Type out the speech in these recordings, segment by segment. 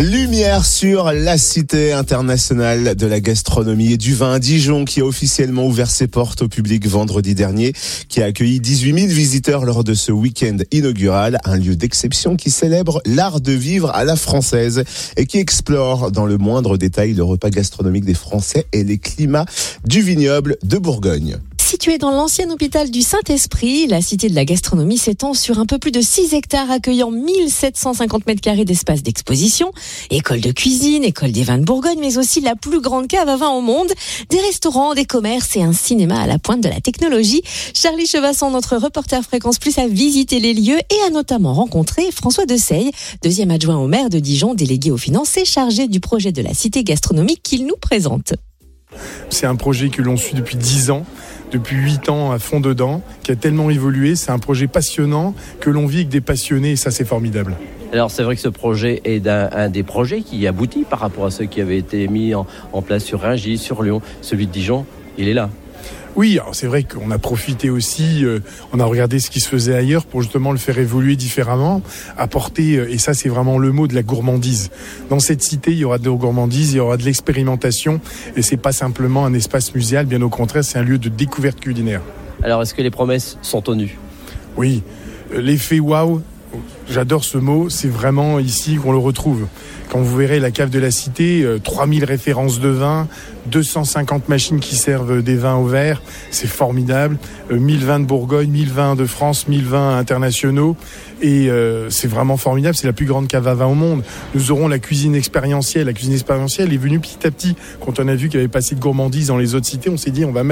Lumière sur la cité internationale de la gastronomie et du vin Dijon qui a officiellement ouvert ses portes au public vendredi dernier, qui a accueilli 18 000 visiteurs lors de ce week-end inaugural, un lieu d'exception qui célèbre l'art de vivre à la française et qui explore dans le moindre détail le repas gastronomique des Français et les climats du vignoble de Bourgogne. Située dans l'ancien hôpital du Saint-Esprit, la cité de la gastronomie s'étend sur un peu plus de 6 hectares accueillant 1750 mètres carrés d'espace d'exposition, école de cuisine, école des vins de Bourgogne, mais aussi la plus grande cave à vin au monde, des restaurants, des commerces et un cinéma à la pointe de la technologie. Charlie Chevasson, notre reporter Fréquence Plus, a visité les lieux et a notamment rencontré François Deseille, deuxième adjoint au maire de Dijon, délégué aux finances et chargé du projet de la cité gastronomique qu'il nous présente. C'est un projet que l'on suit depuis 10 ans depuis 8 ans à fond dedans, qui a tellement évolué. C'est un projet passionnant que l'on vit avec des passionnés et ça c'est formidable. Alors c'est vrai que ce projet est un, des projets qui aboutit par rapport à ceux qui avaient été mis en, en place sur Rungis, sur Lyon. Celui de Dijon, il est là. Oui, c'est vrai qu'on a profité aussi, euh, on a regardé ce qui se faisait ailleurs pour justement le faire évoluer différemment, apporter, euh, et ça c'est vraiment le mot de la gourmandise. Dans cette cité, il y aura de la gourmandise, il y aura de l'expérimentation, et c'est pas simplement un espace muséal, bien au contraire, c'est un lieu de découverte culinaire. Alors est-ce que les promesses sont tenues? Oui, euh, l'effet waouh, j'adore ce mot, c'est vraiment ici qu'on le retrouve. Quand vous verrez la cave de la cité, 3000 références de vin, 250 machines qui servent des vins au verre, c'est formidable. 1000 vins de Bourgogne, 1000 vins de France, 1000 vins internationaux. Et euh, c'est vraiment formidable, c'est la plus grande cave à vin au monde. Nous aurons la cuisine expérientielle. La cuisine expérientielle est venue petit à petit. Quand on a vu qu'il y avait pas assez de gourmandise dans les autres cités, on s'est dit on va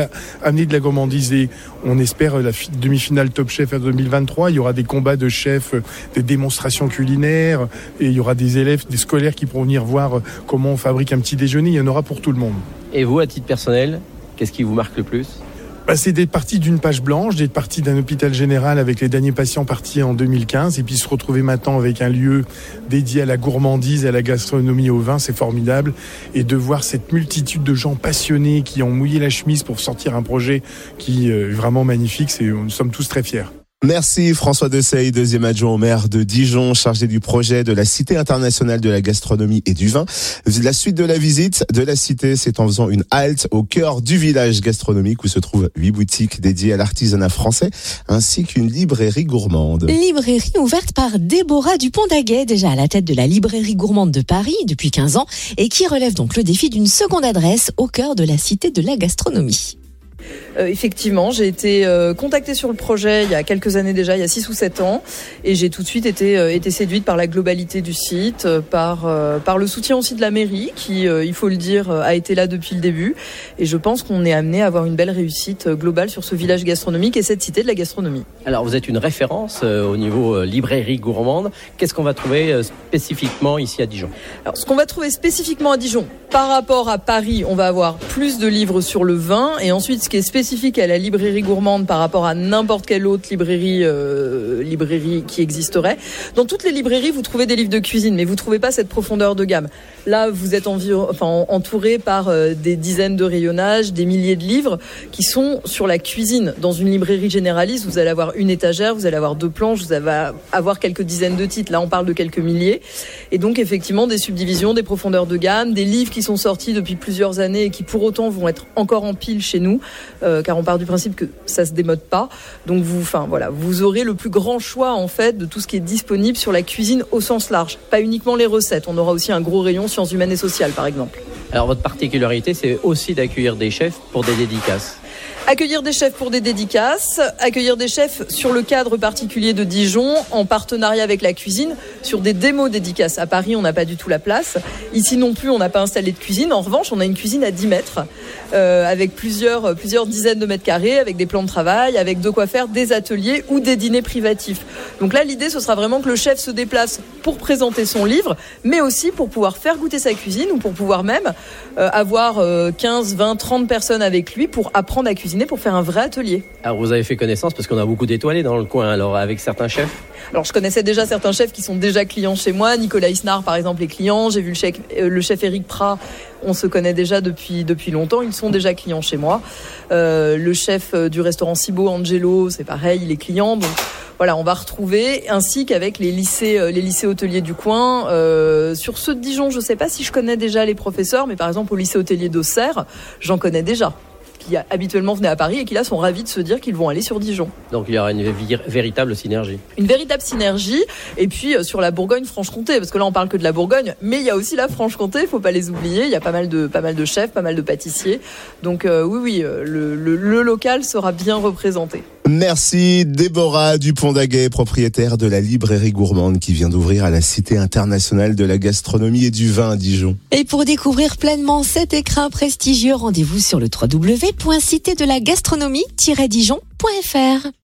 amener de la gourmandise et on espère la demi-finale Top Chef 2023. Il y aura des combats de chefs, des démonstrations culinaires et il y aura des élèves, des scolaires qui pourront venir voir comment on fabrique un petit déjeuner. Il y en aura pour tout le monde. Et vous, à titre personnel, qu'est-ce qui vous marque le plus? Bah, c'est d'être parti d'une page blanche, d'être parti d'un hôpital général avec les derniers patients partis en 2015 et puis se retrouver maintenant avec un lieu dédié à la gourmandise, à la gastronomie au vin, c'est formidable. Et de voir cette multitude de gens passionnés qui ont mouillé la chemise pour sortir un projet qui est vraiment magnifique, c'est, nous sommes tous très fiers. Merci François Dessay, deuxième adjoint au maire de Dijon, chargé du projet de la Cité internationale de la gastronomie et du vin. La suite de la visite de la cité, c'est en faisant une halte au cœur du village gastronomique où se trouvent huit boutiques dédiées à l'artisanat français, ainsi qu'une librairie gourmande. Librairie ouverte par Déborah Dupont-Daguet, déjà à la tête de la librairie gourmande de Paris depuis 15 ans, et qui relève donc le défi d'une seconde adresse au cœur de la Cité de la gastronomie. Euh, effectivement, j'ai été euh, contactée sur le projet il y a quelques années déjà, il y a 6 ou 7 ans, et j'ai tout de suite été, euh, été séduite par la globalité du site, par, par le soutien aussi de la mairie, qui, il faut le dire, a été là depuis le début. Et je pense qu'on est amené à avoir une belle réussite globale sur ce village gastronomique et cette cité de la gastronomie. Alors, vous êtes une référence au niveau librairie gourmande. Qu'est-ce qu'on va trouver spécifiquement ici à Dijon? Alors, ce qu'on va trouver spécifiquement à Dijon, par rapport à Paris, on va avoir plus de livres sur le vin, et ensuite, ce qui est spécifique spécifique à la librairie gourmande par rapport à n'importe quelle autre librairie, euh, librairie qui existerait. Dans toutes les librairies, vous trouvez des livres de cuisine, mais vous trouvez pas cette profondeur de gamme. Là, vous êtes entouré par euh, des dizaines de rayonnages, des milliers de livres qui sont sur la cuisine. Dans une librairie généraliste, vous allez avoir une étagère, vous allez avoir deux planches, vous allez avoir quelques dizaines de titres. Là, on parle de quelques milliers. Et donc, effectivement, des subdivisions, des profondeurs de gamme, des livres qui sont sortis depuis plusieurs années et qui, pour autant, vont être encore en pile chez nous. Euh, euh, car on part du principe que ça se démode pas. Donc vous, enfin voilà, vous aurez le plus grand choix en fait de tout ce qui est disponible sur la cuisine au sens large, pas uniquement les recettes. On aura aussi un gros rayon sciences humaines et sociales, par exemple. Alors votre particularité, c'est aussi d'accueillir des chefs pour des dédicaces. Accueillir des chefs pour des dédicaces, accueillir des chefs sur le cadre particulier de Dijon, en partenariat avec la cuisine, sur des démos dédicaces. À Paris, on n'a pas du tout la place. Ici non plus, on n'a pas installé de cuisine. En revanche, on a une cuisine à 10 mètres, euh, avec plusieurs, plusieurs dizaines de mètres carrés, avec des plans de travail, avec de quoi faire des ateliers ou des dîners privatifs. Donc là, l'idée, ce sera vraiment que le chef se déplace pour présenter son livre, mais aussi pour pouvoir faire goûter sa cuisine ou pour pouvoir même euh, avoir 15, 20, 30 personnes avec lui pour apprendre à cuisiner cuisiner pour faire un vrai atelier. Alors vous avez fait connaissance parce qu'on a beaucoup d'étoilés dans le coin, alors avec certains chefs Alors je connaissais déjà certains chefs qui sont déjà clients chez moi. Nicolas Isnard par exemple est client. J'ai vu le chef, euh, le chef Eric Prat. On se connaît déjà depuis depuis longtemps. Ils sont déjà clients chez moi. Euh, le chef euh, du restaurant Cibo, Angelo, c'est pareil, il est client. Donc voilà, on va retrouver, ainsi qu'avec les lycées, les lycées hôteliers du coin. Euh, sur ceux de Dijon, je ne sais pas si je connais déjà les professeurs, mais par exemple au lycée hôtelier d'Auxerre, j'en connais déjà qui habituellement venaient à Paris et qui là sont ravis de se dire qu'ils vont aller sur Dijon. Donc il y aura une véritable synergie. Une véritable synergie. Et puis euh, sur la Bourgogne-Franche-Comté, parce que là on parle que de la Bourgogne, mais il y a aussi la Franche-Comté, il faut pas les oublier. Il y a pas mal de pas mal de chefs, pas mal de pâtissiers. Donc euh, oui oui, euh, le, le, le, local sera bien représenté. Merci Déborah Dupont-Daguet, propriétaire de la librairie gourmande qui vient d'ouvrir à la Cité internationale de la gastronomie et du vin à Dijon. Et pour découvrir pleinement cet écrin prestigieux, rendez-vous sur le www.citédelagastronomie-dijon.fr.